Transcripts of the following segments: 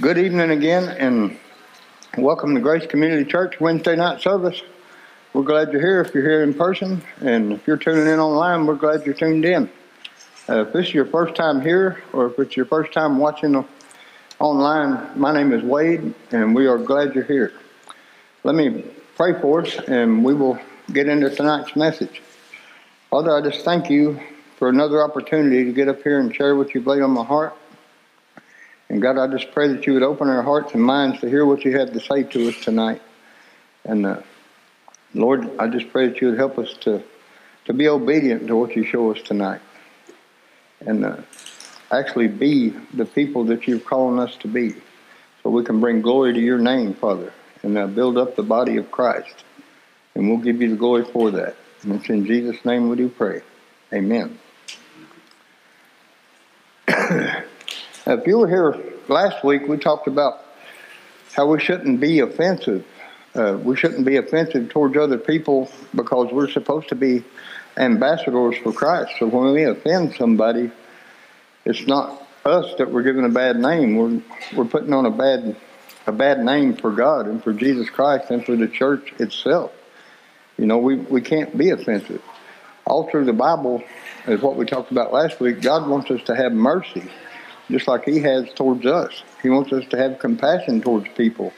Good evening again, and welcome to Grace Community Church Wednesday night service. We're glad you're here if you're here in person, and if you're tuning in online, we're glad you're tuned in. Uh, if this is your first time here, or if it's your first time watching online, my name is Wade, and we are glad you're here. Let me pray for us, and we will get into tonight's message. Father, I just thank you for another opportunity to get up here and share what you've laid on my heart. And God, I just pray that you would open our hearts and minds to hear what you have to say to us tonight. And uh, Lord, I just pray that you would help us to, to be obedient to what you show us tonight. And uh, actually be the people that you're calling us to be. So we can bring glory to your name, Father, and uh, build up the body of Christ. And we'll give you the glory for that. And it's in Jesus' name we do pray. Amen. if you were here last week, we talked about how we shouldn't be offensive. Uh, we shouldn't be offensive towards other people because we're supposed to be ambassadors for Christ. So when we offend somebody, it's not us that we're giving a bad name. We're we're putting on a bad a bad name for God and for Jesus Christ and for the church itself. You know, we, we can't be offensive. All through the Bible is what we talked about last week. God wants us to have mercy just like He has towards us. He wants us to have compassion towards people,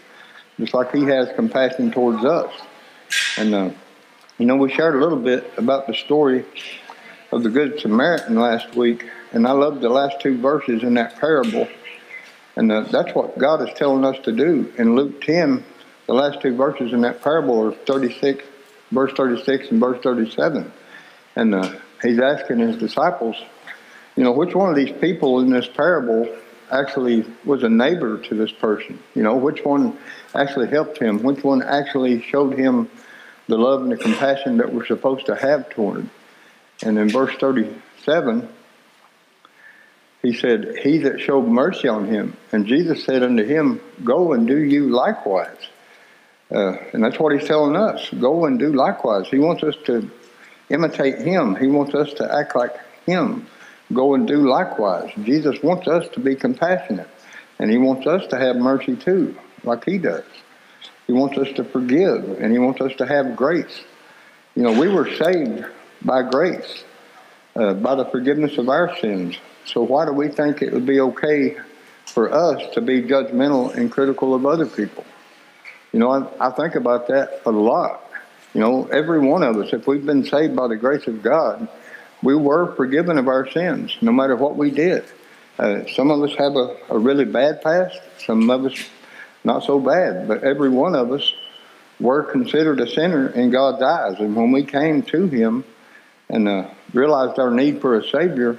just like He has compassion towards us. And, uh, you know, we shared a little bit about the story of the Good Samaritan last week, and I love the last two verses in that parable. And uh, that's what God is telling us to do. In Luke 10, the last two verses in that parable are 36, verse 36 and verse 37. And uh, he's asking his disciples, you know, which one of these people in this parable actually was a neighbor to this person? You know, which one actually helped him? Which one actually showed him the love and the compassion that we're supposed to have toward him? And in verse 37, he said, He that showed mercy on him. And Jesus said unto him, Go and do you likewise. Uh, and that's what he's telling us. Go and do likewise. He wants us to imitate him. He wants us to act like him go and do likewise. Jesus wants us to be compassionate, and He wants us to have mercy too, like He does. He wants us to forgive, and He wants us to have grace. You know, we were saved by grace, uh, by the forgiveness of our sins. So why do we think it would be okay for us to be judgmental and critical of other people? You know, I, I think about that a lot. You know, every one of us, if we've been saved by the grace of God, we were forgiven of our sins, no matter what we did. Uh, some of us have a, a really bad past, some of us not so bad, but every one of us were considered a sinner in God's eyes. And when we came to Him and uh, realized our need for a Savior,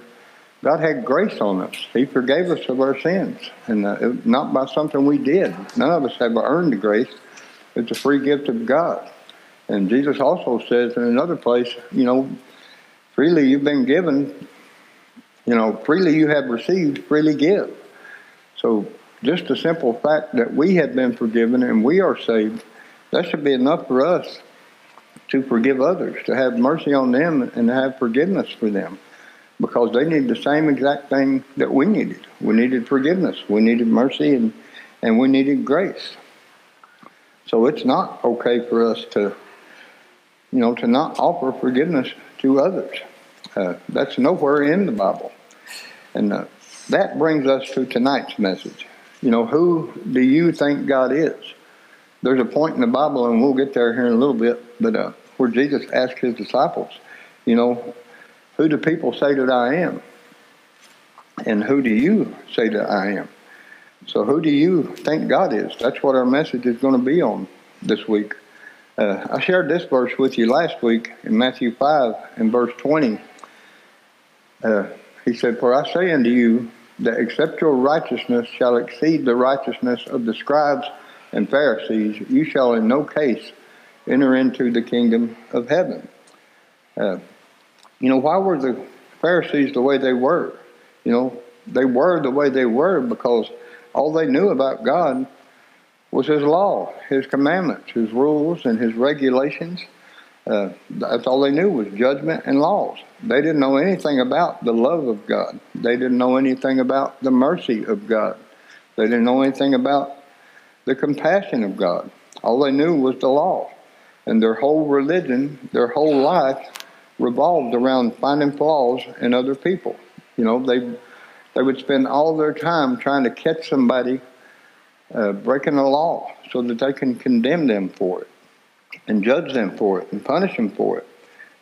God had grace on us. He forgave us of our sins, and uh, it, not by something we did. None of us have earned the grace. It's a free gift of God. And Jesus also says in another place, you know, Freely you've been given, you know, freely you have received, freely give. So just the simple fact that we have been forgiven and we are saved, that should be enough for us to forgive others, to have mercy on them and to have forgiveness for them. Because they need the same exact thing that we needed. We needed forgiveness, we needed mercy, and, and we needed grace. So it's not okay for us to, you know, to not offer forgiveness to others. Uh, that's nowhere in the Bible. And uh, that brings us to tonight's message. You know, who do you think God is? There's a point in the Bible, and we'll get there here in a little bit, but uh, where Jesus asked his disciples, you know, who do people say that I am? And who do you say that I am? So, who do you think God is? That's what our message is going to be on this week. Uh, I shared this verse with you last week in Matthew 5 and verse 20. Uh, he said, For I say unto you that except your righteousness shall exceed the righteousness of the scribes and Pharisees, you shall in no case enter into the kingdom of heaven. Uh, you know, why were the Pharisees the way they were? You know, they were the way they were because all they knew about God was His law, His commandments, His rules, and His regulations. Uh, that's all they knew was judgment and laws. They didn't know anything about the love of God. They didn't know anything about the mercy of God. They didn't know anything about the compassion of God. All they knew was the law. And their whole religion, their whole life revolved around finding flaws in other people. You know, they they would spend all their time trying to catch somebody uh, breaking the law so that they can condemn them for it and judge them for it and punish them for it.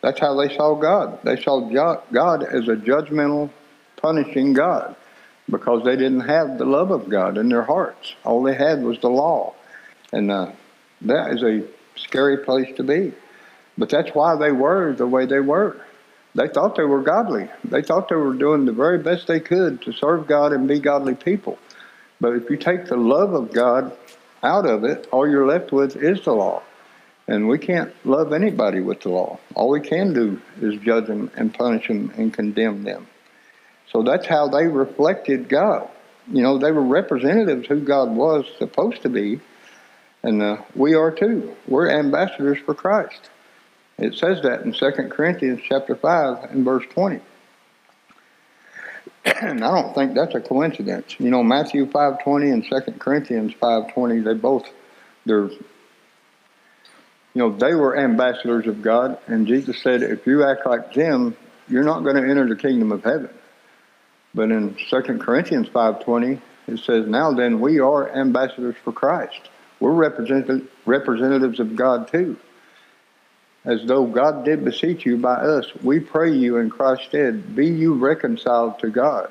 That's how they saw God. They saw God as a judgmental, punishing God because they didn't have the love of God in their hearts. All they had was the law. And uh, that is a scary place to be. But that's why they were the way they were. They thought they were godly. They thought they were doing the very best they could to serve God and be godly people. But if you take the love of God out of it, all you're left with is the law. And we can't love anybody with the law. All we can do is judge them and punish them and condemn them. So that's how they reflected God. You know, they were representatives who God was supposed to be, and uh, we are too. We're ambassadors for Christ. It says that in 2 Corinthians chapter 5 and verse 20. and I don't think that's a coincidence. You know, Matthew 5.20 and 2 Corinthians 5.20, they both, they're, you know, they were ambassadors of God, and Jesus said, if you act like them, you're not going to enter the kingdom of heaven. But in 2 Corinthians 5.20, it says, now then, we are ambassadors for Christ. We're represent- representatives of God too. As though God did beseech you by us, we pray you in Christ's stead, be you reconciled to God.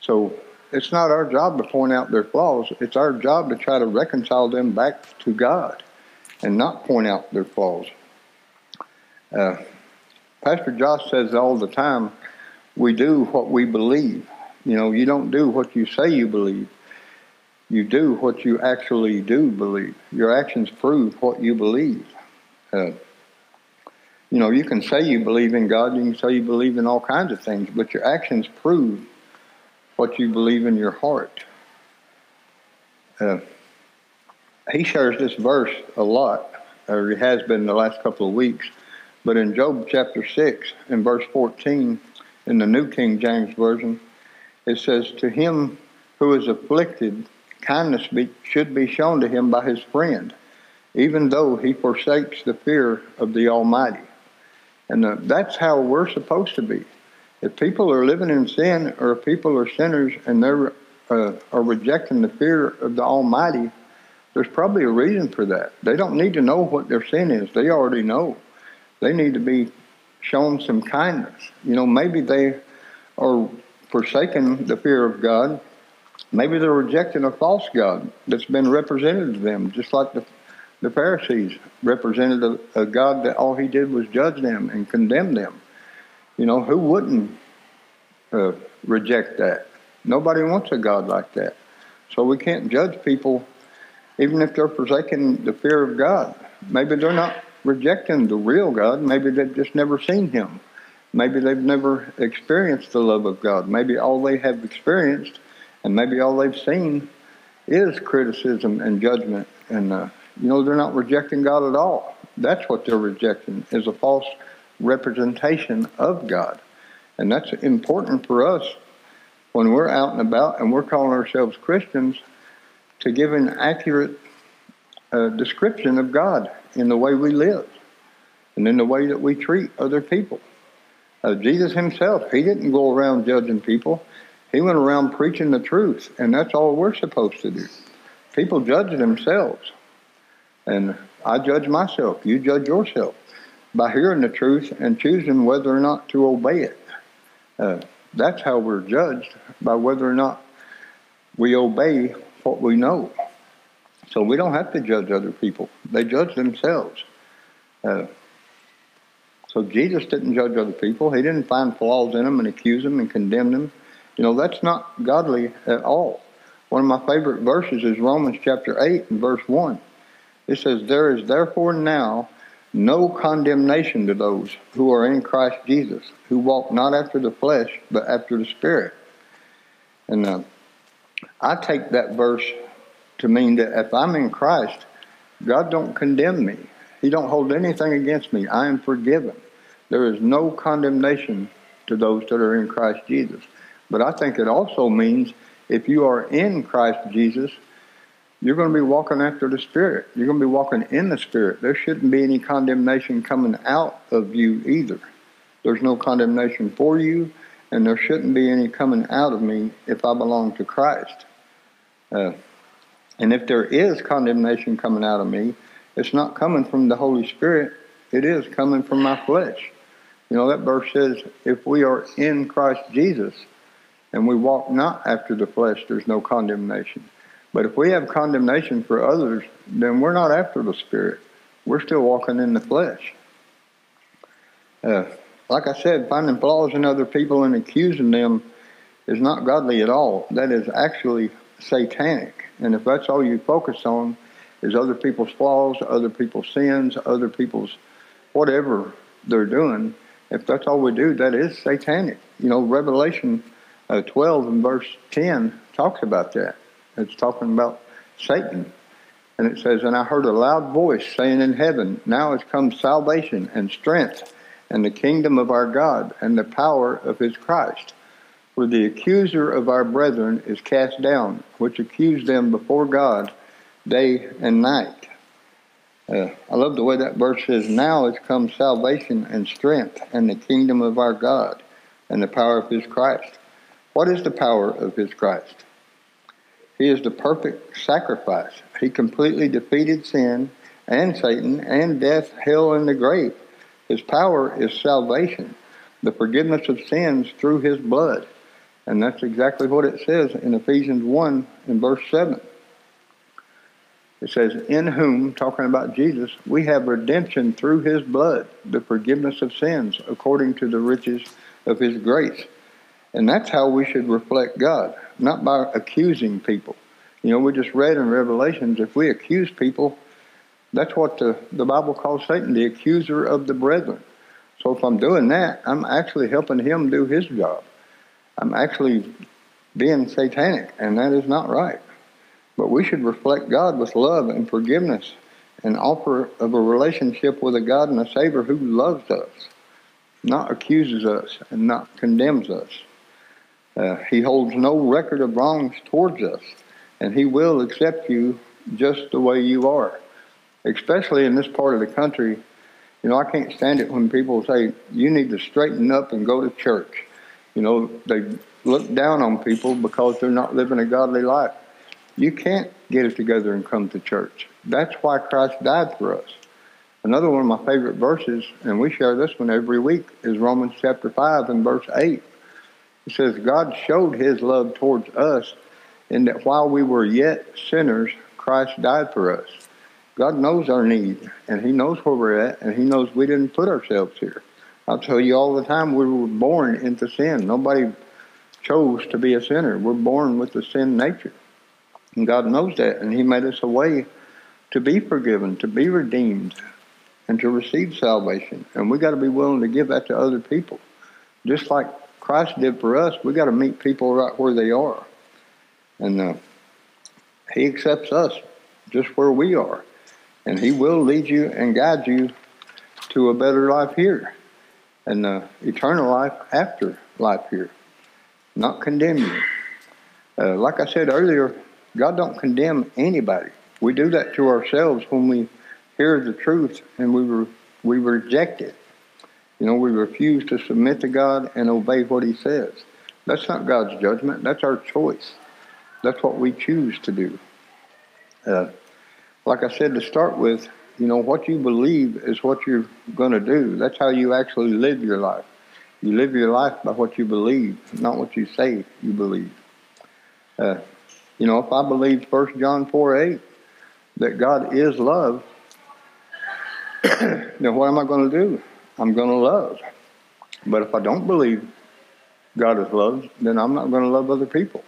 So it's not our job to point out their flaws. It's our job to try to reconcile them back to God and not point out their flaws. Uh, Pastor Josh says all the time, we do what we believe. You know, you don't do what you say you believe. You do what you actually do believe. Your actions prove what you believe. Uh, you know, you can say you believe in God, you can say you believe in all kinds of things, but your actions prove what you believe in your heart. Uh, he shares this verse a lot, or he has been the last couple of weeks. But in Job chapter 6, in verse 14, in the New King James Version, it says, To him who is afflicted, kindness be, should be shown to him by his friend, even though he forsakes the fear of the Almighty. And uh, that's how we're supposed to be. If people are living in sin or if people are sinners and they're uh, are rejecting the fear of the Almighty, there's probably a reason for that. They don't need to know what their sin is. They already know. They need to be shown some kindness. You know, maybe they are forsaking the fear of God. Maybe they're rejecting a false God that's been represented to them, just like the, the Pharisees represented a, a God that all he did was judge them and condemn them. You know, who wouldn't uh, reject that? Nobody wants a God like that. So we can't judge people even if they're forsaking the fear of God. Maybe they're not rejecting the real God. Maybe they've just never seen him. Maybe they've never experienced the love of God. Maybe all they have experienced and maybe all they've seen is criticism and judgment. And, uh, you know, they're not rejecting God at all. That's what they're rejecting, is a false representation of God. And that's important for us when we're out and about and we're calling ourselves Christians to give an accurate uh, description of God in the way we live and in the way that we treat other people. Uh, Jesus himself, he didn't go around judging people. He went around preaching the truth, and that's all we're supposed to do. People judge themselves, and I judge myself. You judge yourself by hearing the truth and choosing whether or not to obey it. Uh, that's how we're judged by whether or not we obey what we know. So we don't have to judge other people; they judge themselves. Uh, so Jesus didn't judge other people. He didn't find flaws in them and accuse them and condemn them. You know, that's not godly at all. One of my favorite verses is Romans chapter 8 and verse 1. It says, There is therefore now no condemnation to those who are in Christ Jesus, who walk not after the flesh, but after the Spirit. And uh, I take that verse to mean that if I'm in Christ, God don't condemn me. He don't hold anything against me. I am forgiven. There is no condemnation to those that are in Christ Jesus. But I think it also means if you are in Christ Jesus, you're going to be walking after the Spirit. You're going to be walking in the Spirit. There shouldn't be any condemnation coming out of you either. There's no condemnation for you, and there shouldn't be any coming out of me if I belong to Christ. Uh, and if there is condemnation coming out of me, it's not coming from the Holy Spirit, it is coming from my flesh. You know, that verse says, if we are in Christ Jesus and we walk not after the flesh, there's no condemnation. But if we have condemnation for others, then we're not after the Spirit. We're still walking in the flesh. Uh, like I said, finding flaws in other people and accusing them is not godly at all. That is actually satanic. And if that's all you focus on is other people's flaws, other people's sins, other people's whatever they're doing, if that's all we do, that is satanic. You know, Revelation uh, 12 and verse 10 talks about that. It's talking about Satan. And it says, And I heard a loud voice saying in heaven, Now has come salvation and strength and the kingdom of our God and the power of his Christ. For the accuser of our brethren is cast down, which accused them before God day and night. Uh, I love the way that verse says, Now has come salvation and strength and the kingdom of our God and the power of his Christ. What is the power of his Christ? He is the perfect sacrifice. He completely defeated sin and Satan and death, hell, and the grave. His power is salvation, the forgiveness of sins through his blood. And that's exactly what it says in Ephesians 1 in verse 7. It says, In whom, talking about Jesus, we have redemption through his blood, the forgiveness of sins, according to the riches of his grace. And that's how we should reflect God, not by accusing people. You know, we just read in Revelations, if we accuse people, that's what the, the Bible calls Satan, the accuser of the brethren. So if I'm doing that, I'm actually helping him do his job. I'm actually being satanic, and that is not right. But we should reflect God with love and forgiveness and offer of a relationship with a God and a Savior who loves us, not accuses us and not condemns us. Uh, he holds no record of wrongs towards us, and He will accept you just the way you are. Especially in this part of the country, you know, I can't stand it when people say, you need to straighten up and go to church. You know, they look down on people because they're not living a godly life. You can't get it together and come to church. That's why Christ died for us. Another one of my favorite verses, and we share this one every week, is Romans chapter 5 and verse 8. It says, God showed his love towards us in that while we were yet sinners, Christ died for us. God knows our need, and he knows where we're at, and he knows we didn't put ourselves here. I'll tell you all the time, we were born into sin. Nobody chose to be a sinner. We're born with the sin nature. And God knows that, and He made us a way to be forgiven, to be redeemed, and to receive salvation. And we got to be willing to give that to other people. Just like Christ did for us, we got to meet people right where they are. And uh, He accepts us just where we are. And He will lead you and guide you to a better life here and uh, eternal life after life here, not condemn you. Uh, like I said earlier, God don't condemn anybody. We do that to ourselves when we hear the truth and we re- we reject it. You know, we refuse to submit to God and obey what He says. That's not God's judgment. That's our choice. That's what we choose to do. Uh, like I said to start with, you know, what you believe is what you're going to do. That's how you actually live your life. You live your life by what you believe, not what you say you believe. Uh, you know, if I believe 1 John 4 8, that God is love, then what am I going to do? I'm going to love. But if I don't believe God is love, then I'm not going to love other people.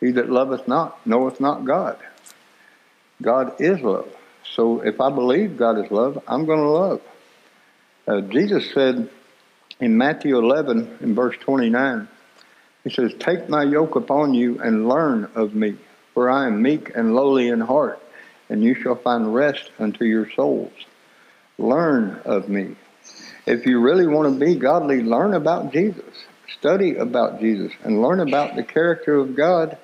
He that loveth not knoweth not God. God is love. So if I believe God is love, I'm going to love. Uh, Jesus said in Matthew 11, in verse 29, He says, Take my yoke upon you and learn of me, for I am meek and lowly in heart, and you shall find rest unto your souls. Learn of me. If you really want to be godly, learn about Jesus. study about Jesus and learn about the character of God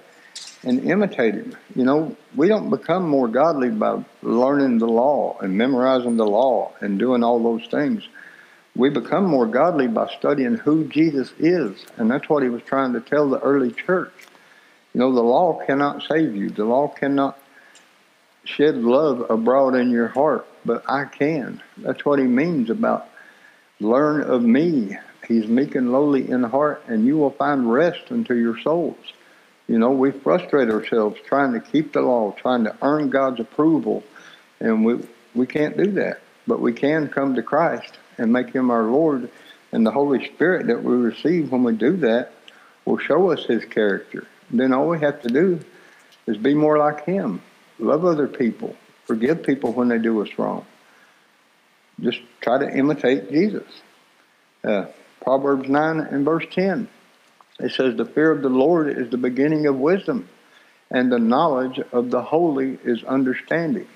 and imitate him. You know, we don't become more godly by learning the law and memorizing the law and doing all those things. We become more godly by studying who Jesus is. And that's what he was trying to tell the early church. You know, the law cannot save you. The law cannot shed love abroad in your heart, but I can. That's what he means about learn of me. He's meek and lowly in heart, and you will find rest unto your souls. You know, we frustrate ourselves trying to keep the law, trying to earn God's approval, and we we can't do that. But we can come to Christ and make him our Lord, and the Holy Spirit that we receive when we do that will show us his character. Then all we have to do is be more like him love other people, forgive people when they do us wrong. Just try to imitate Jesus. Uh, Proverbs 9 and verse 10. It says, The fear of the Lord is the beginning of wisdom, and the knowledge of the holy is understanding.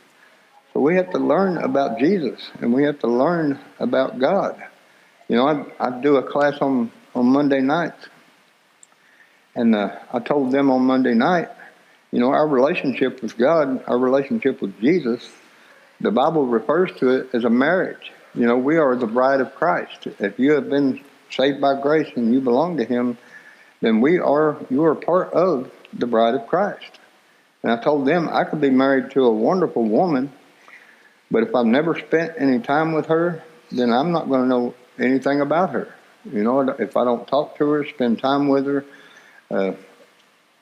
So we have to learn about Jesus, and we have to learn about God. You know, I, I do a class on, on Monday nights, and uh, I told them on Monday night you know, our relationship with God, our relationship with Jesus, the Bible refers to it as a marriage. You know, we are the bride of Christ. If you have been saved by grace and you belong to Him, then we are, you are part of the bride of Christ. And I told them I could be married to a wonderful woman, but if I've never spent any time with her, then I'm not going to know anything about her. You know, if I don't talk to her, spend time with her, uh,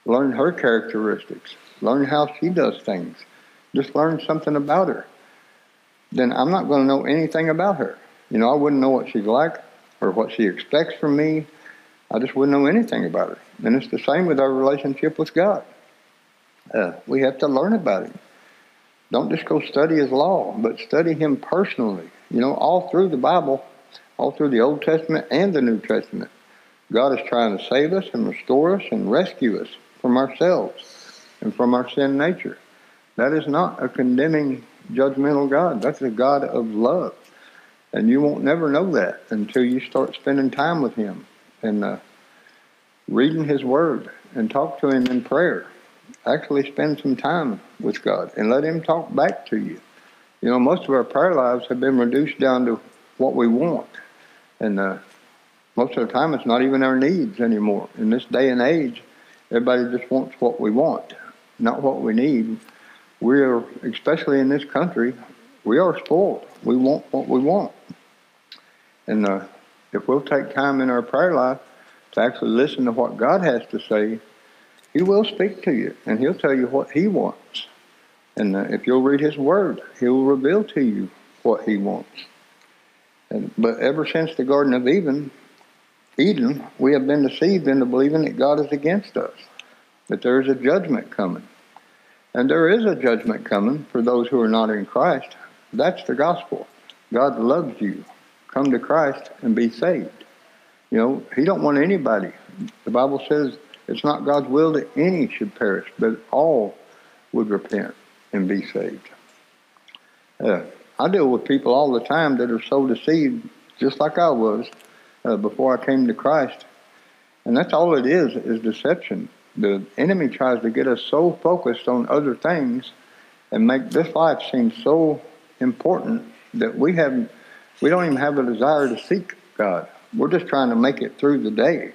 learn her characteristics, learn how she does things, just learn something about her, then I'm not going to know anything about her. You know, I wouldn't know what she's like or what she expects from me. I just wouldn't know anything about her. And it's the same with our relationship with God. Uh, we have to learn about Him. Don't just go study His law, but study Him personally. You know, all through the Bible, all through the Old Testament and the New Testament, God is trying to save us and restore us and rescue us from ourselves and from our sin nature. That is not a condemning, judgmental God. That's a God of love. And you won't never know that until you start spending time with Him and uh, reading His Word and talk to Him in prayer. Actually, spend some time with God and let Him talk back to you. You know, most of our prayer lives have been reduced down to what we want. And uh, most of the time, it's not even our needs anymore. In this day and age, Everybody just wants what we want, not what we need. We're, especially in this country, we are spoiled. We want what we want. And uh, if we'll take time in our prayer life to actually listen to what God has to say, He will speak to you and He'll tell you what He wants. And uh, if you'll read His Word, He will reveal to you what He wants. And, but ever since the Garden of Eden, Eden, we have been deceived into believing that God is against us, that there is a judgment coming. And there is a judgment coming for those who are not in Christ. That's the gospel. God loves you. Come to Christ and be saved. You know, He don't want anybody. The Bible says it's not God's will that any should perish, but all would repent and be saved. Uh, I deal with people all the time that are so deceived, just like I was, uh, before I came to Christ. And that's all it is, is deception. The enemy tries to get us so focused on other things and make this life seem so important that we have we don't even have a desire to seek God. We're just trying to make it through the day.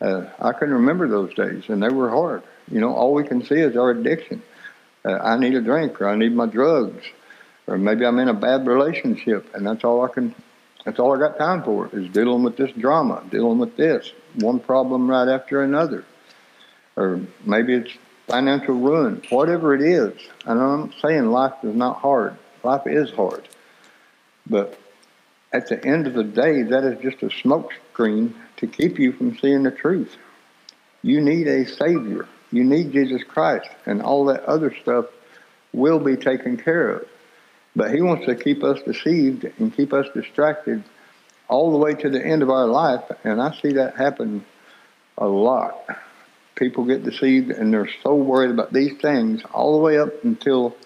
Uh, I can remember those days, and they were hard. You know, all we can see is our addiction. Uh, I need a drink, or I need my drugs, or maybe I'm in a bad relationship, and that's all I can that's all I got time for is dealing with this drama, dealing with this, one problem right after another. Or maybe it's financial ruin, whatever it is. And I'm saying life is not hard. Life is hard. But at the end of the day, that is just a smoke screen to keep you from seeing the truth. You need a Savior. You need Jesus Christ, and all that other stuff will be taken care of. But he wants to keep us deceived and keep us distracted all the way to the end of our life. And I see that happen a lot. People get deceived and they're so worried about these things all the way up until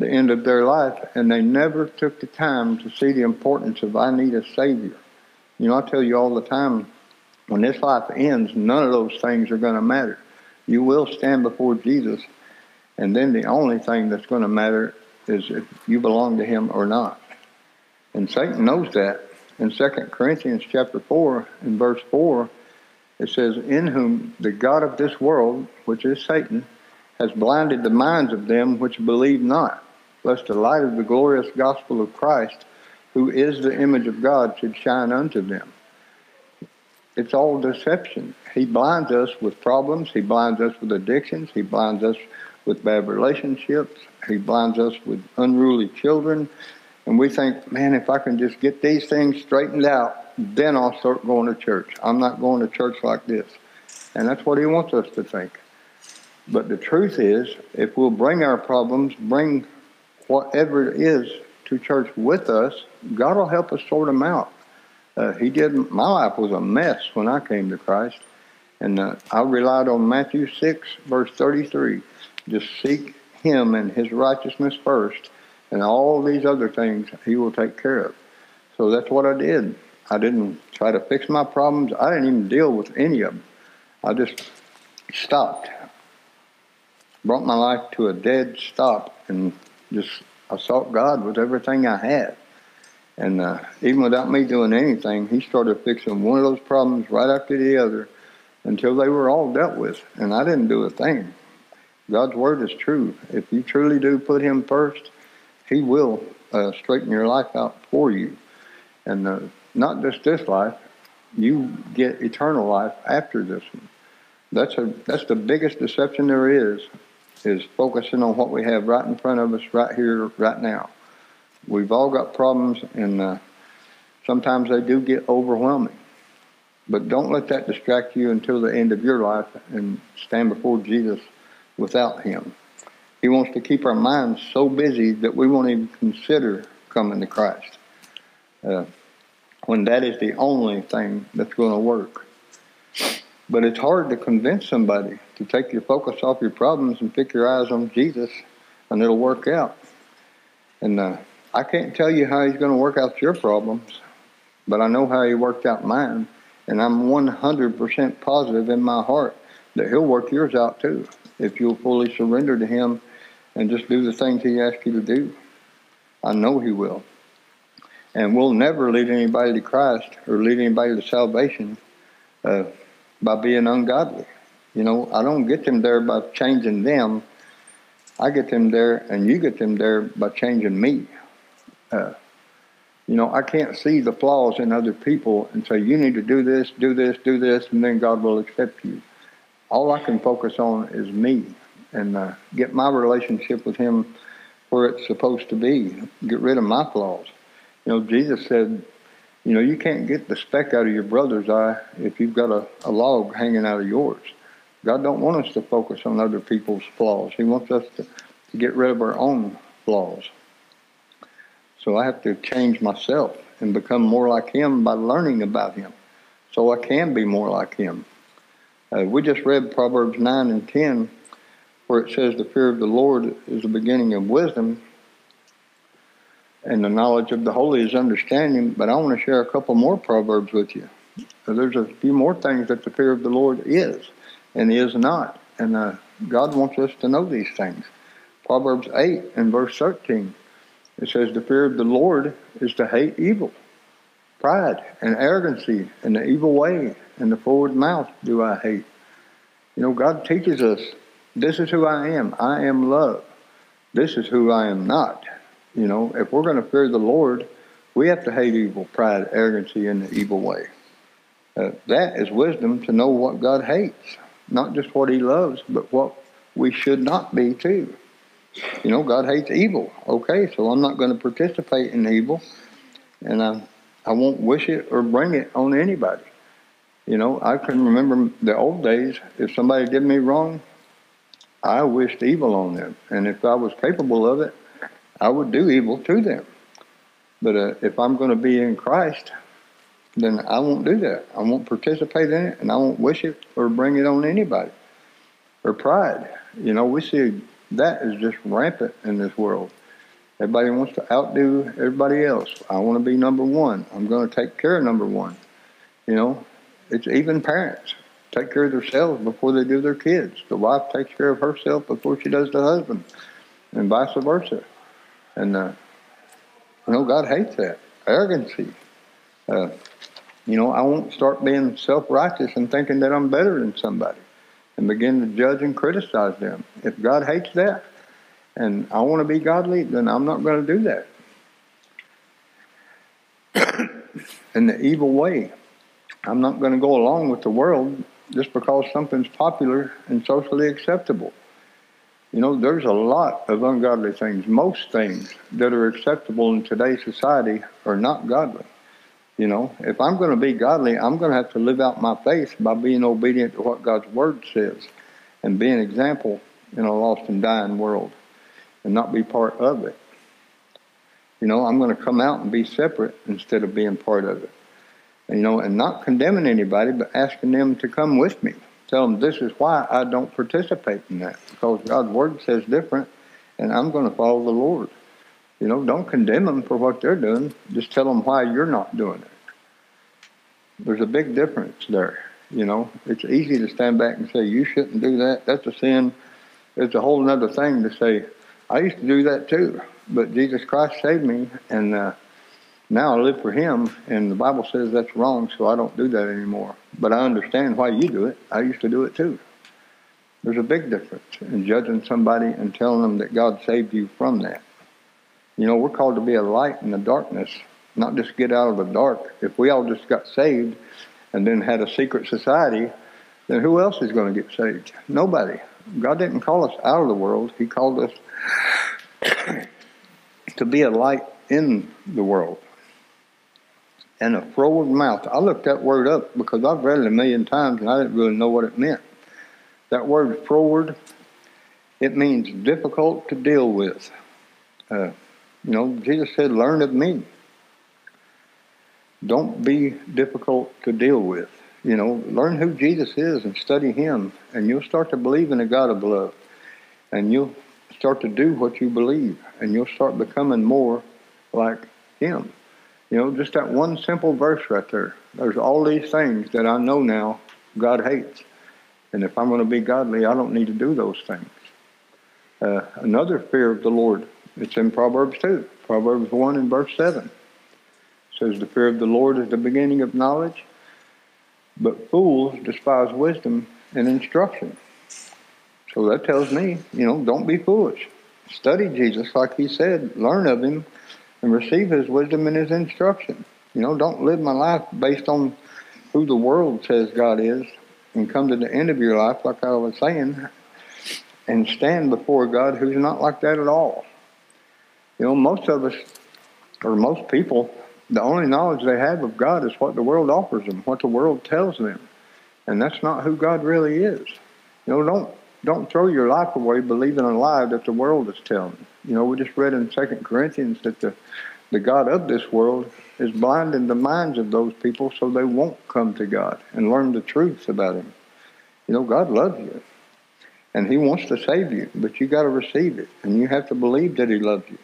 the end of their life. And they never took the time to see the importance of I need a Savior. You know, I tell you all the time, when this life ends, none of those things are going to matter. You will stand before Jesus, and then the only thing that's going to matter is if you belong to Him or not. And Satan knows that. In 2 Corinthians chapter 4, in verse 4, it says, In whom the God of this world, which is Satan, has blinded the minds of them which believe not, lest the light of the glorious gospel of Christ, who is the image of God, should shine unto them. It's all deception. He blinds us with problems. He blinds us with addictions. He blinds us with bad relationships. He blinds us with unruly children. And we think, man, if I can just get these things straightened out, then I'll start going to church. I'm not going to church like this. And that's what he wants us to think. But the truth is, if we'll bring our problems, bring whatever it is to church with us, God will help us sort them out. Uh, he did. My life was a mess when I came to Christ, and uh, I relied on Matthew six verse thirty three. Just seek Him and His righteousness first, and all these other things He will take care of. So that's what I did. I didn't try to fix my problems. I didn't even deal with any of them. I just stopped, brought my life to a dead stop, and just I sought God with everything I had. And uh, even without me doing anything, he started fixing one of those problems right after the other until they were all dealt with. And I didn't do a thing. God's word is true. If you truly do put him first, he will uh, straighten your life out for you. And uh, not just this life, you get eternal life after this one. That's a that's the biggest deception there is, is focusing on what we have right in front of us, right here, right now. We've all got problems, and uh, sometimes they do get overwhelming. But don't let that distract you until the end of your life and stand before Jesus without Him. He wants to keep our minds so busy that we won't even consider coming to Christ. Uh, when that is the only thing that's going to work. But it's hard to convince somebody to take your focus off your problems and pick your eyes on Jesus, and it'll work out. And uh, I can't tell you how He's going to work out your problems, but I know how He worked out mine, and I'm 100% positive in my heart that He'll work yours out too if you'll fully surrender to Him and just do the things He asks you to do. I know He will. And we'll never lead anybody to Christ or lead anybody to salvation uh, by being ungodly. You know, I don't get them there by changing them. I get them there, and you get them there by changing me. Uh, you know, I can't see the flaws in other people and say, you need to do this, do this, do this, and then God will accept you. All I can focus on is me and uh, get my relationship with Him where it's supposed to be. Get rid of my flaws. You know, Jesus said, you know, you can't get the speck out of your brother's eye if you've got a, a log hanging out of yours. God don't want us to focus on other people's flaws. He wants us to, to get rid of our own flaws. So I have to change myself and become more like Him by learning about Him so I can be more like Him. Uh, we just read Proverbs 9 and 10 where it says the fear of the Lord is the beginning of wisdom and the knowledge of the holy is understanding. But I want to share a couple more proverbs with you. So there's a few more things that the fear of the Lord is and is not. And uh, God wants us to know these things. Proverbs 8 and verse 13. It says, The fear of the Lord is to hate evil. Pride and arrogancy and the evil way and the froward mouth do I hate. You know, God teaches us this is who I am. I am love. This is who I am not. You know, if we're going to fear the Lord, we have to hate evil, pride, arrogancy, and the evil way. Uh, that is wisdom to know what God hates, not just what He loves, but what we should not be too. You know, God hates evil. Okay, so I'm not going to participate in evil, and I, I won't wish it or bring it on anybody. You know, I can remember the old days. If somebody did me wrong, I wished evil on them, and if I was capable of it, I would do evil to them. But uh, if I'm going to be in Christ, then I won't do that. I won't participate in it, and I won't wish it or bring it on anybody. Or pride. You know, we see that is just rampant in this world. Everybody wants to outdo everybody else. I want to be number one. I'm going to take care of number one. You know, it's even parents take care of themselves before they do their kids. The wife takes care of herself before she does the husband, and vice versa. And uh, you know, God hates that arrogancy. Uh, you know, I won't start being self-righteous and thinking that I'm better than somebody, and begin to judge and criticize them. If God hates that, and I want to be godly, then I'm not going to do that. in the evil way. I'm not going to go along with the world just because something's popular and socially acceptable. You know, there's a lot of ungodly things. Most things that are acceptable in today's society are not godly. You know, if I'm going to be godly, I'm going to have to live out my faith by being obedient to what God's Word says and be an example in a lost and dying world and not be part of it. You know, I'm going to come out and be separate instead of being part of it. You know, and not condemning anybody, but asking them to come with me. Tell them this is why I don't participate in that because God's word says different, and I'm going to follow the Lord. You know, don't condemn them for what they're doing. Just tell them why you're not doing it. There's a big difference there. You know, it's easy to stand back and say you shouldn't do that. That's a sin. It's a whole other thing to say I used to do that too but Jesus Christ saved me, and uh, now I live for Him. And the Bible says that's wrong, so I don't do that anymore. But I understand why you do it. I used to do it too. There's a big difference in judging somebody and telling them that God saved you from that. You know, we're called to be a light in the darkness, not just get out of the dark. If we all just got saved and then had a secret society, then who else is going to get saved? Nobody. God didn't call us out of the world. He called us to be a light in the world and a froward mouth. I looked that word up because I've read it a million times and I didn't really know what it meant. That word froward, it means difficult to deal with. Uh, you know, Jesus said, learn of me. Don't be difficult to deal with. You know, learn who Jesus is and study him, and you'll start to believe in a God of love. And you'll start to do what you believe, and you'll start becoming more like Him. You know, just that one simple verse right there. There's all these things that I know now God hates. And if I'm going to be godly, I don't need to do those things. Uh, another fear of the Lord, it's in Proverbs 2, Proverbs 1 and verse 7. It says, The fear of the Lord is the beginning of knowledge, but fools despise wisdom and instruction. So that tells me, you know, don't be foolish. Study Jesus like he said, learn of him, and receive his wisdom and his instruction. You know, don't live my life based on who the world says God is and come to the end of your life, like I was saying, and stand before God who's not like that at all. You know, most of us, or most people, the only knowledge they have of God is what the world offers them, what the world tells them. And that's not who God really is. You know, don't don't throw your life away believing a lie that the world is telling. You know, we just read in Second Corinthians that the, the God of this world is blinding the minds of those people so they won't come to God and learn the truth about Him. You know, God loves you. And He wants to save you, but you got to receive it. And you have to believe that He loves you.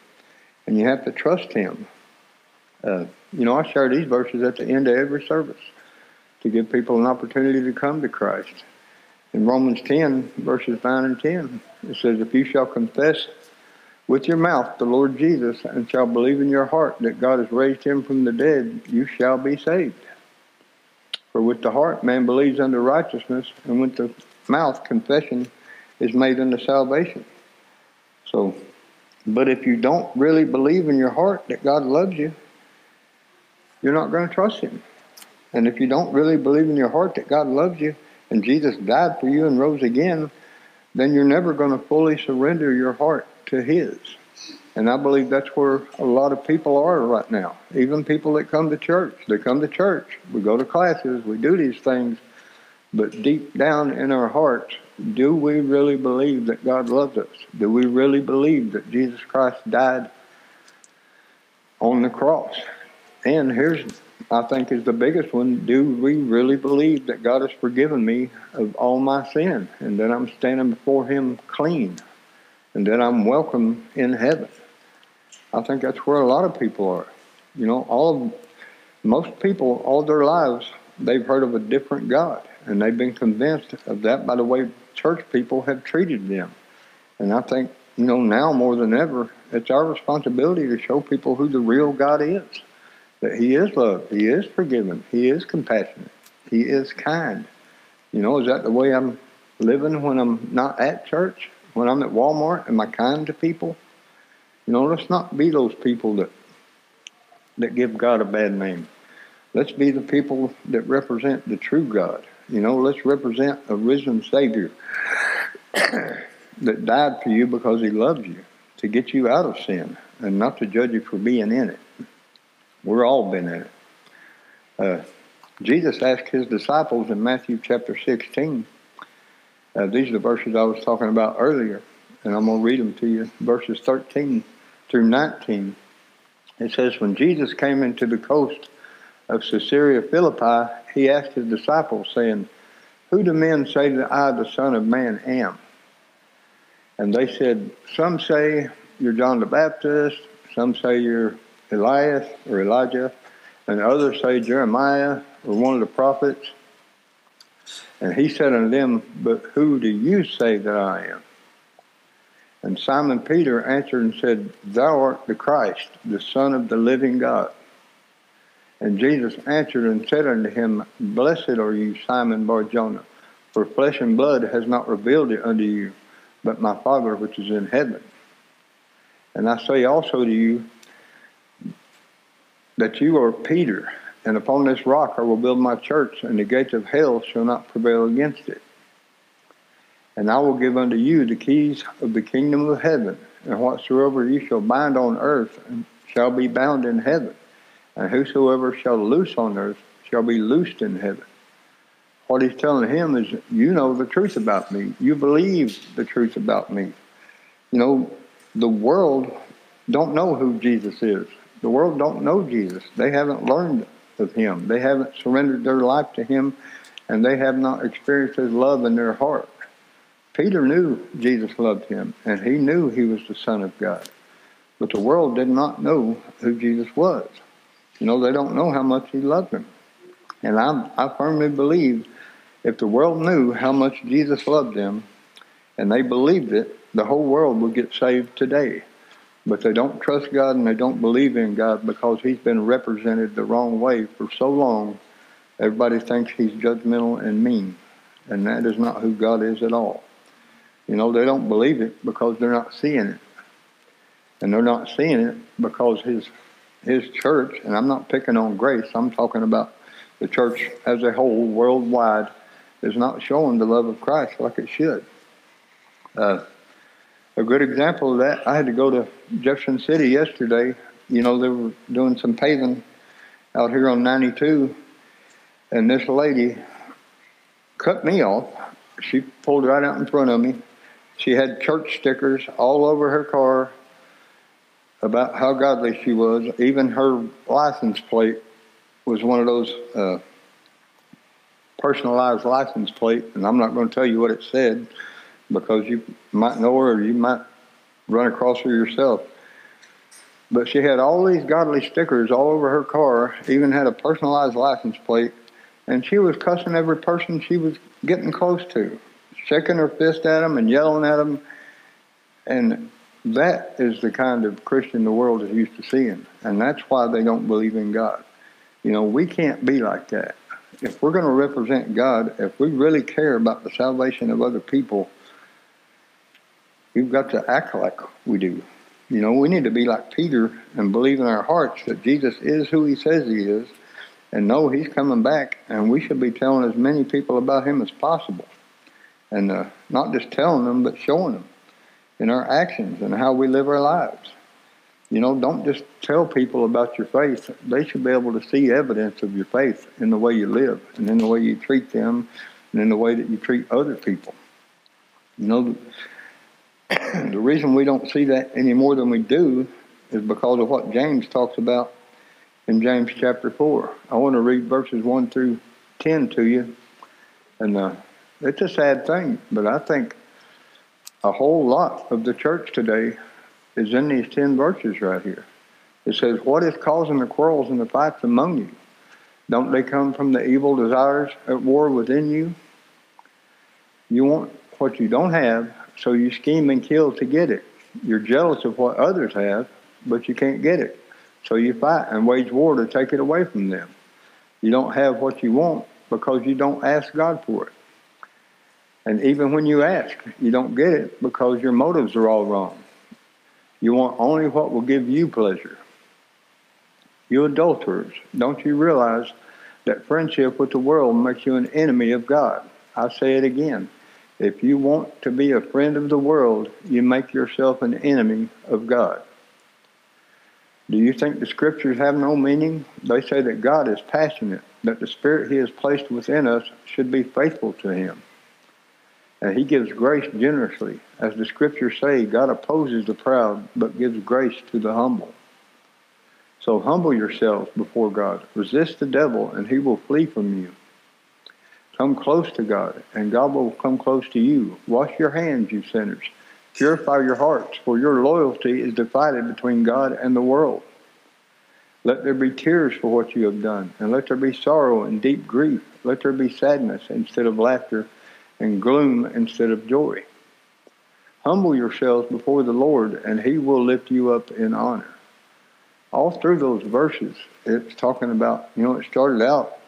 And you have to trust Him. Uh, you know, I share these verses at the end of every service to give people an opportunity to come to Christ in Romans 10, verses 9 and 10, it says, If you shall confess with your mouth the Lord Jesus and shall believe in your heart that God has raised him from the dead, you shall be saved. For with the heart man believes unto righteousness, and with the mouth confession is made unto salvation. So, but if you don't really believe in your heart that God loves you, you're not going to trust him. And if you don't really believe in your heart that God loves you, and Jesus died for you and rose again, then you're never going to fully surrender your heart to His. And I believe that's where a lot of people are right now. Even people that come to church. They come to church. We go to classes. We do these things. But deep down in our hearts, do we really believe that God loves us? Do we really believe that Jesus Christ died on the cross? And here's I think is the biggest one. Do we really believe that God has forgiven me of all my sin and that I'm standing before Him clean and that I'm welcome in heaven? I think that's where a lot of people are. You know, all of, most people, all their lives, they've heard of a different God, and they've been convinced of that by the way church people have treated them. And I think, you know, now more than ever, it's our responsibility to show people who the real God is. That He is love, He is forgiving, He is compassionate, He is kind. You know, is that the way I'm living when I'm not at church? When I'm at Walmart, am I kind to people? You know, let's not be those people that that give God a bad name. Let's be the people that represent the true God. You know, let's represent a risen Savior that died for you because he loves you to get you out of sin and not to judge you for being in it. We're all been in it. Uh, Jesus asked his disciples in Matthew chapter 16. Uh, these are the verses I was talking about earlier, and I'm going to read them to you. Verses 13 through 19. It says, When Jesus came into the coast of Caesarea Philippi, he asked his disciples, saying, Who do men say that I, the Son of Man, am? And they said, Some say you're John the Baptist, some say you're Elias or Elijah, and others say Jeremiah or one of the prophets. And he said unto them, But who do you say that I am? And Simon Peter answered and said, Thou art the Christ, the Son of the living God. And Jesus answered and said unto him, Blessed are you, Simon Barjona, for flesh and blood has not revealed it unto you, but my Father which is in heaven. And I say also to you that you are Peter, and upon this rock I will build my church, and the gates of hell shall not prevail against it. And I will give unto you the keys of the kingdom of heaven, and whatsoever you shall bind on earth shall be bound in heaven and whosoever shall loose on earth shall be loosed in heaven. What he's telling him is, you know the truth about me. You believe the truth about me. You know, the world don't know who Jesus is. The world don't know Jesus. They haven't learned of him. They haven't surrendered their life to him, and they have not experienced his love in their heart. Peter knew Jesus loved him, and he knew he was the Son of God. But the world did not know who Jesus was. You know, they don't know how much he loved them. And I, I firmly believe if the world knew how much Jesus loved them and they believed it, the whole world would get saved today. But they don't trust God and they don't believe in God because he's been represented the wrong way for so long. Everybody thinks he's judgmental and mean. And that is not who God is at all. You know, they don't believe it because they're not seeing it. And they're not seeing it because his his church, and I'm not picking on Grace, I'm talking about the church as a whole, worldwide, is not showing the love of Christ like it should. Uh, a good example of that, I had to go to Jefferson City yesterday. You know, they were doing some paving out here on 92, and this lady cut me off. She pulled right out in front of me. She had church stickers all over her car about how godly she was. Even her license plate was one of those uh, personalized license plates, and I'm not going to tell you what it said because you might know her or you might run across her yourself. But she had all these godly stickers all over her car, even had a personalized license plate, and she was cussing every person she was getting close to, shaking her fist at them and yelling at them. And that is the kind of Christian the world is used to seeing, and that's why they don't believe in God. You know, we can't be like that. If we're going to represent God, if we really care about the salvation of other people, we've got to act like we do. You know, we need to be like Peter and believe in our hearts that Jesus is who he says he is and know he's coming back, and we should be telling as many people about him as possible. And uh, not just telling them, but showing them in our actions and how we live our lives. You know, don't just tell people about your faith. They should be able to see evidence of your faith in the way you live and in the way you treat them and in the way that you treat other people. You know, the reason we don't see that any more than we do is because of what James talks about in James chapter 4. I want to read verses 1 through 10 to you. And uh, it's a sad thing, but I think a whole lot of the church today is in these 10 verses right here. It says, What is causing the quarrels and the fights among you? Don't they come from the evil desires at war within you? You want what you don't have, so you scheme and kill to get it. You're jealous of what others have, but you can't get it. So you fight and wage war to take it away from them. You don't have what you want because you don't ask God for it. And even when you ask, you don't get it because your motives are all wrong. You want only what will give you pleasure. You adulterers, don't you realize that friendship with the world makes you an enemy of God? I say it again. If you want to be a friend of the world, you make yourself an enemy of God. Do you think the scriptures have no meaning? They say that God is passionate, that the Spirit He has placed within us should be faithful to Him. And He gives grace generously. As the scriptures say, God opposes the proud, but gives grace to the humble. So humble yourselves before God. Resist the devil, and he will flee from you. Come close to God, and God will come close to you. Wash your hands, you sinners. Purify your hearts, for your loyalty is divided between God and the world. Let there be tears for what you have done, and let there be sorrow and deep grief. Let there be sadness instead of laughter, and gloom instead of joy. Humble yourselves before the Lord, and he will lift you up in honor. All through those verses, it's talking about, you know, it started out,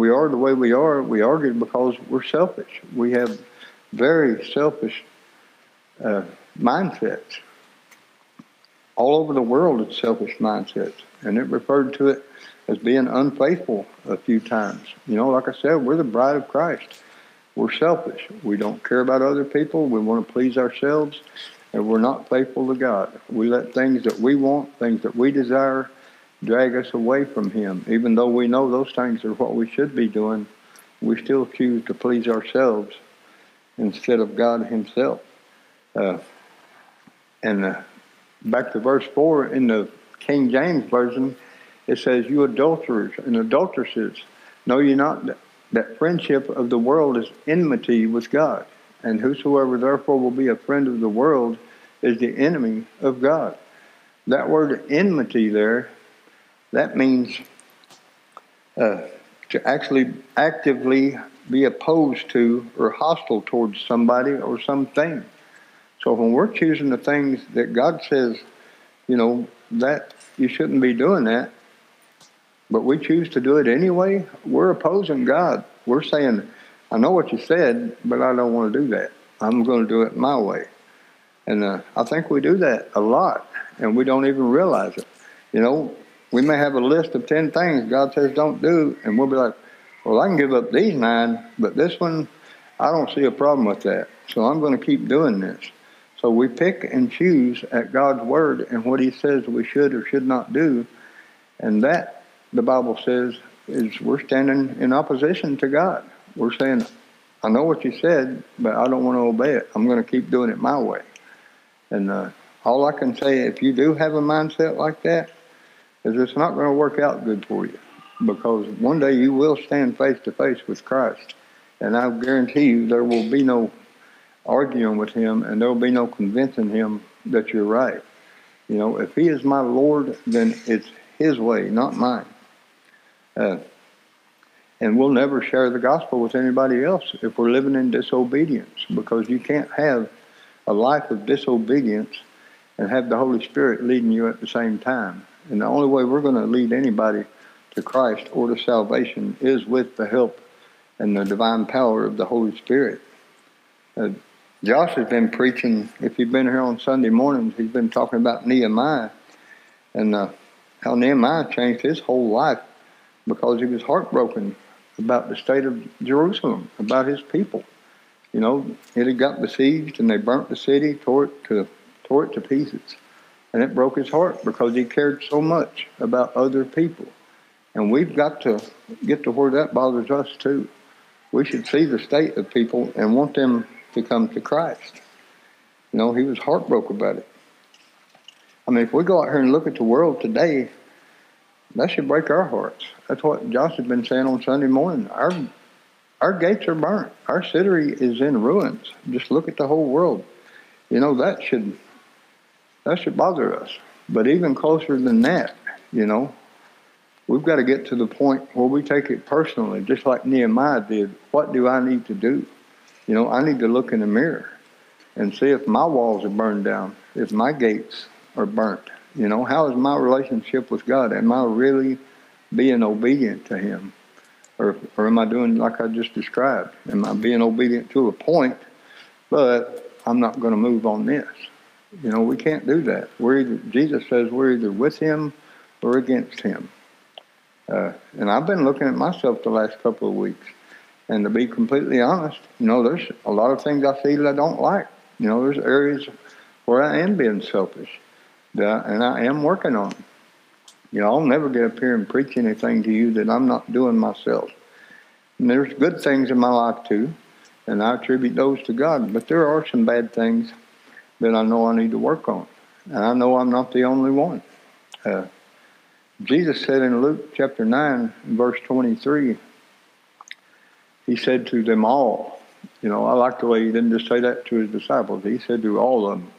we are the way we are. We argue because we're selfish. We have very selfish uh, mindsets. All over the world, it's selfish mindsets. And it referred to it as being unfaithful a few times. You know, like I said, we're the bride of Christ. We're selfish. We don't care about other people. We want to please ourselves. And we're not faithful to God. We let things that we want, things that we desire, drag us away from Him. Even though we know those things are what we should be doing, we still choose to please ourselves instead of God Himself. Uh, and uh, back to verse 4 in the King James Version, it says, You adulterers and adulteresses, know ye not that, that friendship of the world is enmity with God? And whosoever therefore will be a friend of the world is the enemy of God. That word enmity there, that means uh, to actually actively be opposed to or hostile towards somebody or something. So when we're choosing the things that God says, you know, that you shouldn't be doing that, but we choose to do it anyway, we're opposing God. We're saying, I know what you said, but I don't want to do that. I'm going to do it my way. And uh, I think we do that a lot, and we don't even realize it. You know, we may have a list of 10 things God says don't do, and we'll be like, well, I can give up these nine, but this one, I don't see a problem with that. So I'm going to keep doing this. So we pick and choose at God's word and what He says we should or should not do. And that, the Bible says, is we're standing in opposition to God. We're saying, I know what you said, but I don't want to obey it. I'm going to keep doing it my way. And uh, all I can say, if you do have a mindset like that, is it's not going to work out good for you because one day you will stand face to face with Christ. And I guarantee you there will be no arguing with him, and there will be no convincing him that you're right. You know, if he is my Lord, then it's his way, not mine. Uh, and we'll never share the gospel with anybody else if we're living in disobedience, because you can't have a life of disobedience and have the Holy Spirit leading you at the same time. And the only way we're going to lead anybody to Christ or to salvation is with the help and the divine power of the Holy Spirit. Uh, Josh has been preaching, if you've been here on Sunday mornings, he's been talking about Nehemiah and uh, how Nehemiah changed his whole life because he was heartbroken about the state of Jerusalem, about his people. You know, it had got besieged and they burnt the city, tore it to, tore it to pieces. And it broke his heart because he cared so much about other people. And we've got to get to where that bothers us too. We should see the state of people and want them to come to Christ. You know, he was heartbroken about it. I mean, if we go out here and look at the world today, that should break our hearts. That's what Josh has been saying on Sunday morning. Our our gates are burnt. Our city is in ruins. Just look at the whole world. You know that should that should bother us. But even closer than that, you know, we've got to get to the point where we take it personally, just like Nehemiah did. What do I need to do? You know, I need to look in the mirror and see if my walls are burned down, if my gates are burnt. You know, how is my relationship with God? Am I really being obedient to Him? Or, or am I doing like I just described? Am I being obedient to a point, but I'm not going to move on this? You know, we can't do that. We're either, Jesus says we're either with Him or against Him. Uh, and I've been looking at myself the last couple of weeks. And to be completely honest, you know, there's a lot of things I see that I don't like. You know, there's areas where I am being selfish, and I am working on. You know, I'll never get up here and preach anything to you that I'm not doing myself. And there's good things in my life too, and I attribute those to God. But there are some bad things that I know I need to work on, and I know I'm not the only one. Uh, Jesus said in Luke chapter 9, verse 23, he said to them all, you know, I like the way he didn't just say that to his disciples. He said to all of them,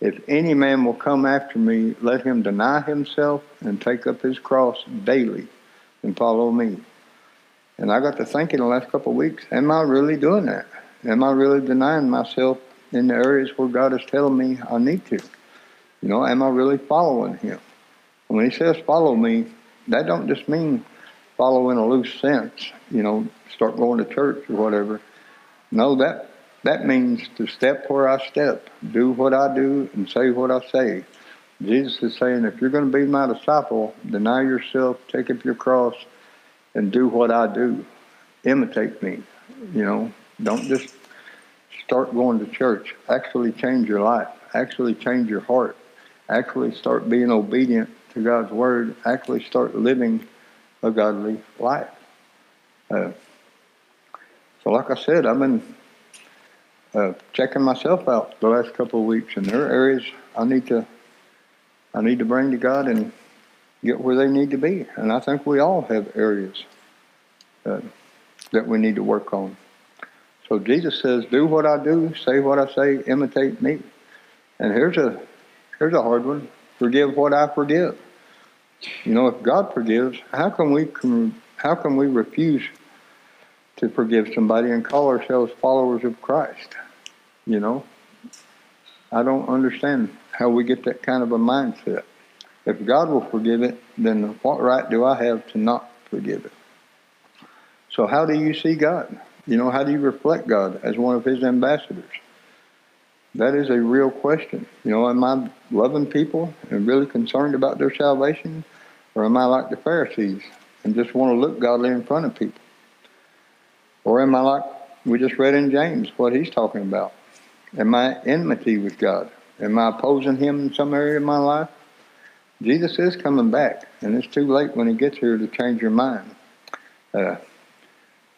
If any man will come after me, let him deny himself and take up his cross daily and follow me. And I got to thinking the last couple of weeks, am I really doing that? Am I really denying myself in the areas where God is telling me I need to? You know, am I really following him? When he says follow me, that don't just mean follow in a loose sense, you know, start going to church or whatever. No, that that means to step where I step, do what I do, and say what I say. Jesus is saying, if you're going to be my disciple, deny yourself, take up your cross, and do what I do. Imitate me. You know, don't just start going to church. Actually change your life. Actually change your heart. Actually start being obedient to God's word. Actually start living a godly life. Uh, so, like I said, I've been uh, checking myself out the last couple of weeks, and there are areas I need to I need to bring to God and get where they need to be. And I think we all have areas uh, that we need to work on. So Jesus says, "Do what I do, say what I say, imitate me." And here's a here's a hard one: forgive what I forgive. You know, if God forgives, how can we how can we refuse to forgive somebody and call ourselves followers of Christ? You know, I don't understand how we get that kind of a mindset. If God will forgive it, then what right do I have to not forgive it? So, how do you see God? You know, how do you reflect God as one of His ambassadors? That is a real question. You know, am I loving people and really concerned about their salvation? Or am I like the Pharisees and just want to look godly in front of people? Or am I like we just read in James what he's talking about? Am I enmity with God? Am I opposing him in some area of my life? Jesus is coming back, and it's too late when he gets here to change your mind. Uh,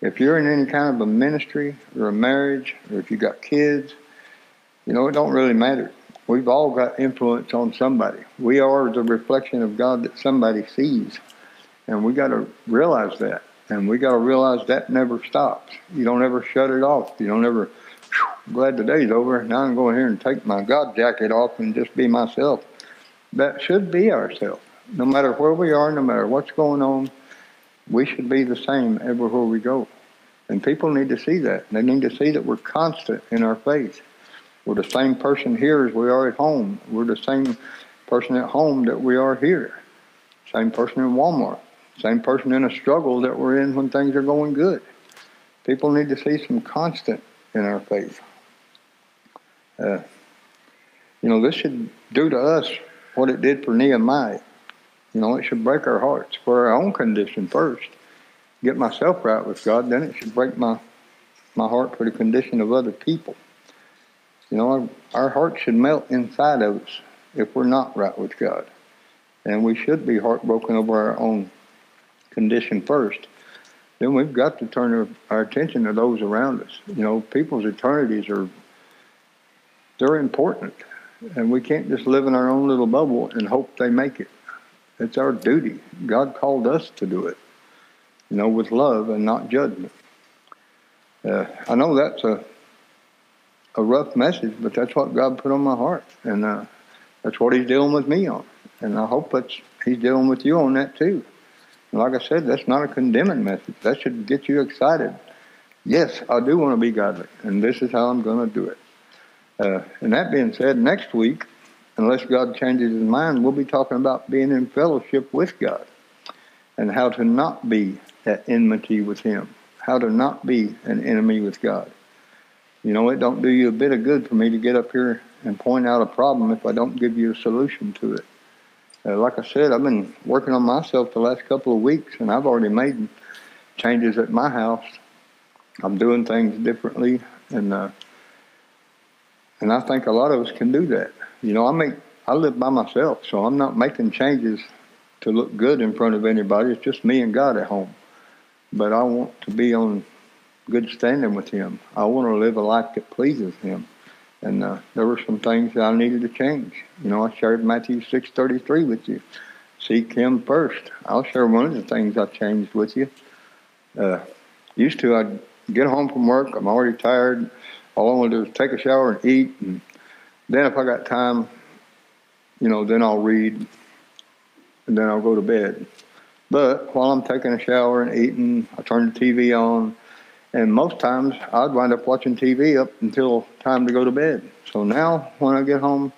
if you're in any kind of a ministry or a marriage, or if you got kids, you know, it don't really matter. We've all got influence on somebody. We are the reflection of God that somebody sees. And we got to realize that. And we got to realize that never stops. You don't ever shut it off. You don't ever, glad the day's over. Now I'm going here and take my God jacket off and just be myself. That should be ourselves. No matter where we are, no matter what's going on, we should be the same everywhere we go. And people need to see that. They need to see that we're constant in our faith. We're the same person here as we are at home. We're the same person at home that we are here. Same person in Walmart. Same person in a struggle that we're in when things are going good. People need to see some constant in our faith. Uh, you know, this should do to us what it did for Nehemiah. You know, it should break our hearts for our own condition first. Get myself right with God, then it should break my my heart for the condition of other people. You know, our, our heart should melt inside of us if we're not right with God. And we should be heartbroken over our own condition first. Then we've got to turn our attention to those around us. You know, people's eternities are, they're important. And we can't just live in our own little bubble and hope they make it. It's our duty. God called us to do it, you know, with love and not judgment. Uh, I know that's a a rough message, but that's what God put on my heart, and uh, that's what He's dealing with me on. And I hope that's He's dealing with you on that too. And like I said, that's not a condemning message. That should get you excited. Yes, I do want to be godly, and this is how I'm going to do it. Uh, and that being said, next week, unless God changes his mind, we'll be talking about being in fellowship with God and how to not be at enmity with him, how to not be an enemy with God. You know, it don't do you a bit of good for me to get up here and point out a problem if I don't give you a solution to it. Uh, like I said, I've been working on myself the last couple of weeks, and I've already made changes at my house. I'm doing things differently, and uh, and I think a lot of us can do that. You know, I make I live by myself, so I'm not making changes to look good in front of anybody. It's just me and God at home. But I want to be on good standing with Him. I want to live a life that pleases Him. And uh, there were some things that I needed to change. You know, I shared Matthew six thirty three with you. Seek Him first. I'll share one of the things I changed with you. Uh, used to, I'd get home from work. I'm already tired. All I want to do is take a shower and eat, and then if I got time, you know, then I'll read, and then I'll go to bed. But while I'm taking a shower and eating, I turn the TV on, and most times I'd wind up watching TV up until time to go to bed. So now when I get home,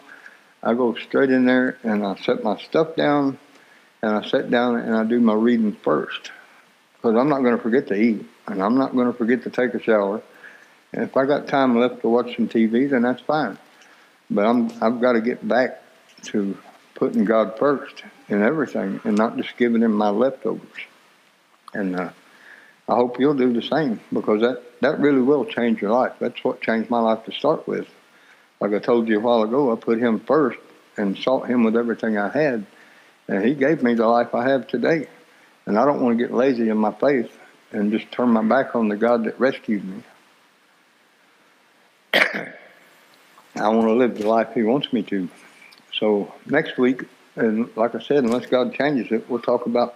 I go straight in there and I set my stuff down, and I sit down and I do my reading first, because I'm not going to forget to eat, and I'm not going to forget to take a shower. And if I got time left to watch some TV, then that's fine. But I'm I've got to get back to putting God first in everything and not just giving Him my leftovers. And uh, I hope you'll do the same because that, that really will change your life. That's what changed my life to start with. Like I told you a while ago, I put Him first and sought Him with everything I had. And He gave me the life I have today. And I don't want to get lazy in my faith and just turn my back on the God that rescued me. I want to live the life He wants me to. So next week, and like I said, unless God changes it, we'll talk about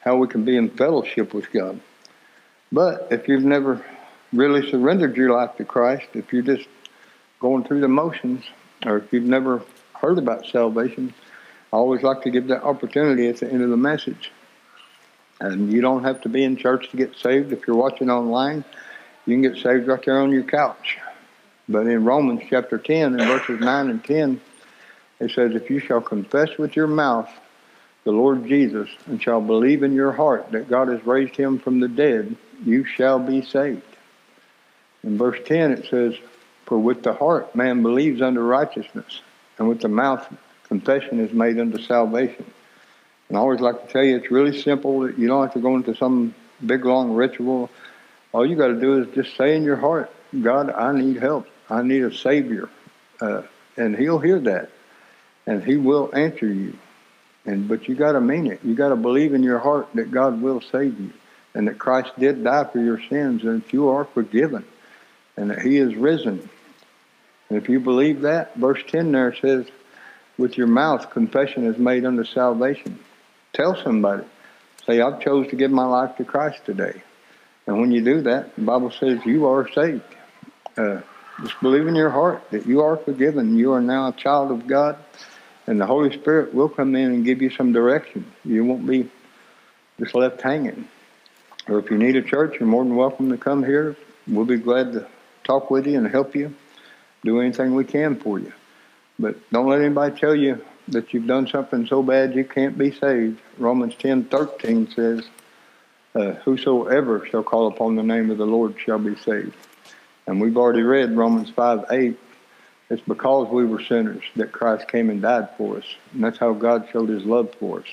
how we can be in fellowship with God. But if you've never really surrendered your life to Christ, if you're just going through the motions, or if you've never heard about salvation, I always like to give that opportunity at the end of the message. And you don't have to be in church to get saved. If you're watching online, you can get saved right there on your couch. But in Romans chapter 10, in verses 9 and 10, it says, If you shall confess with your mouth the Lord Jesus and shall believe in your heart that God has raised him from the dead, you shall be saved. In verse 10, it says, For with the heart man believes unto righteousness, and with the mouth confession is made unto salvation. And I always like to tell you, it's really simple. You don't have to go into some big long ritual. All you got to do is just say in your heart, God, I need help. I need a Savior. Uh, and He'll hear that. And He will answer you. And But you got to mean it. You got to believe in your heart that God will save you and that Christ did die for your sins and that you are forgiven and that He is risen. And if you believe that, verse 10 there says, with your mouth confession is made unto salvation. Tell somebody. Say, I've chose to give my life to Christ today. And when you do that, the Bible says you are saved. Uh, just believe in your heart that you are forgiven. You are now a child of God, and the Holy Spirit will come in and give you some direction. You won't be just left hanging. Or if you need a church, you're more than welcome to come here. We'll be glad to talk with you and help you, do anything we can for you. But don't let anybody tell you that you've done something so bad you can't be saved. Romans ten thirteen says, uh, Whosoever shall call upon the name of the Lord shall be saved. And we've already read Romans 5 8. It's because we were sinners that Christ came and died for us. And that's how God showed his love for us.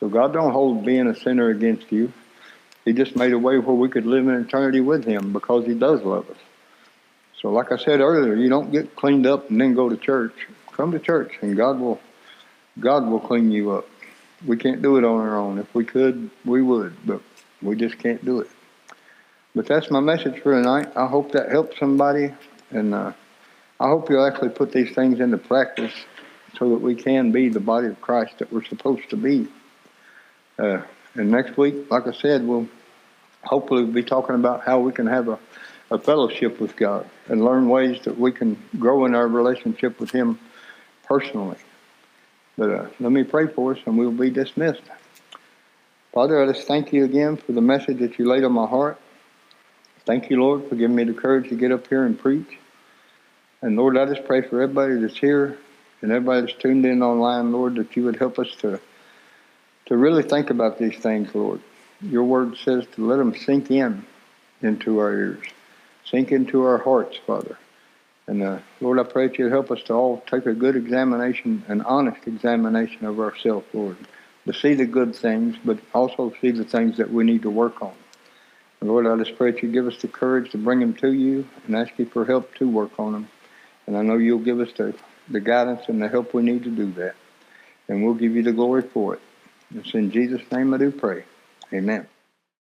So God don't hold being a sinner against you. He just made a way where we could live in eternity with him because he does love us. So like I said earlier, you don't get cleaned up and then go to church. Come to church and God will God will clean you up. We can't do it on our own. If we could, we would, but we just can't do it. But that's my message for tonight. I hope that helps somebody, and uh, I hope you'll actually put these things into practice so that we can be the body of Christ that we're supposed to be. Uh, and next week, like I said, we'll hopefully be talking about how we can have a, a fellowship with God and learn ways that we can grow in our relationship with Him personally. But uh, let me pray for us, and we'll be dismissed. Father, I just thank you again for the message that you laid on my heart. Thank you, Lord, for giving me the courage to get up here and preach. And Lord, I just pray for everybody that's here and everybody that's tuned in online, Lord, that you would help us to to really think about these things, Lord. Your word says to let them sink in into our ears, sink into our hearts, Father. And uh, Lord, I pray that you'd help us to all take a good examination, an honest examination of ourselves, Lord, to see the good things, but also see the things that we need to work on. Lord, I just pray that you give us the courage to bring them to you and ask you for help to work on them. And I know you'll give us the, the guidance and the help we need to do that. And we'll give you the glory for it. It's in Jesus' name I do pray. Amen.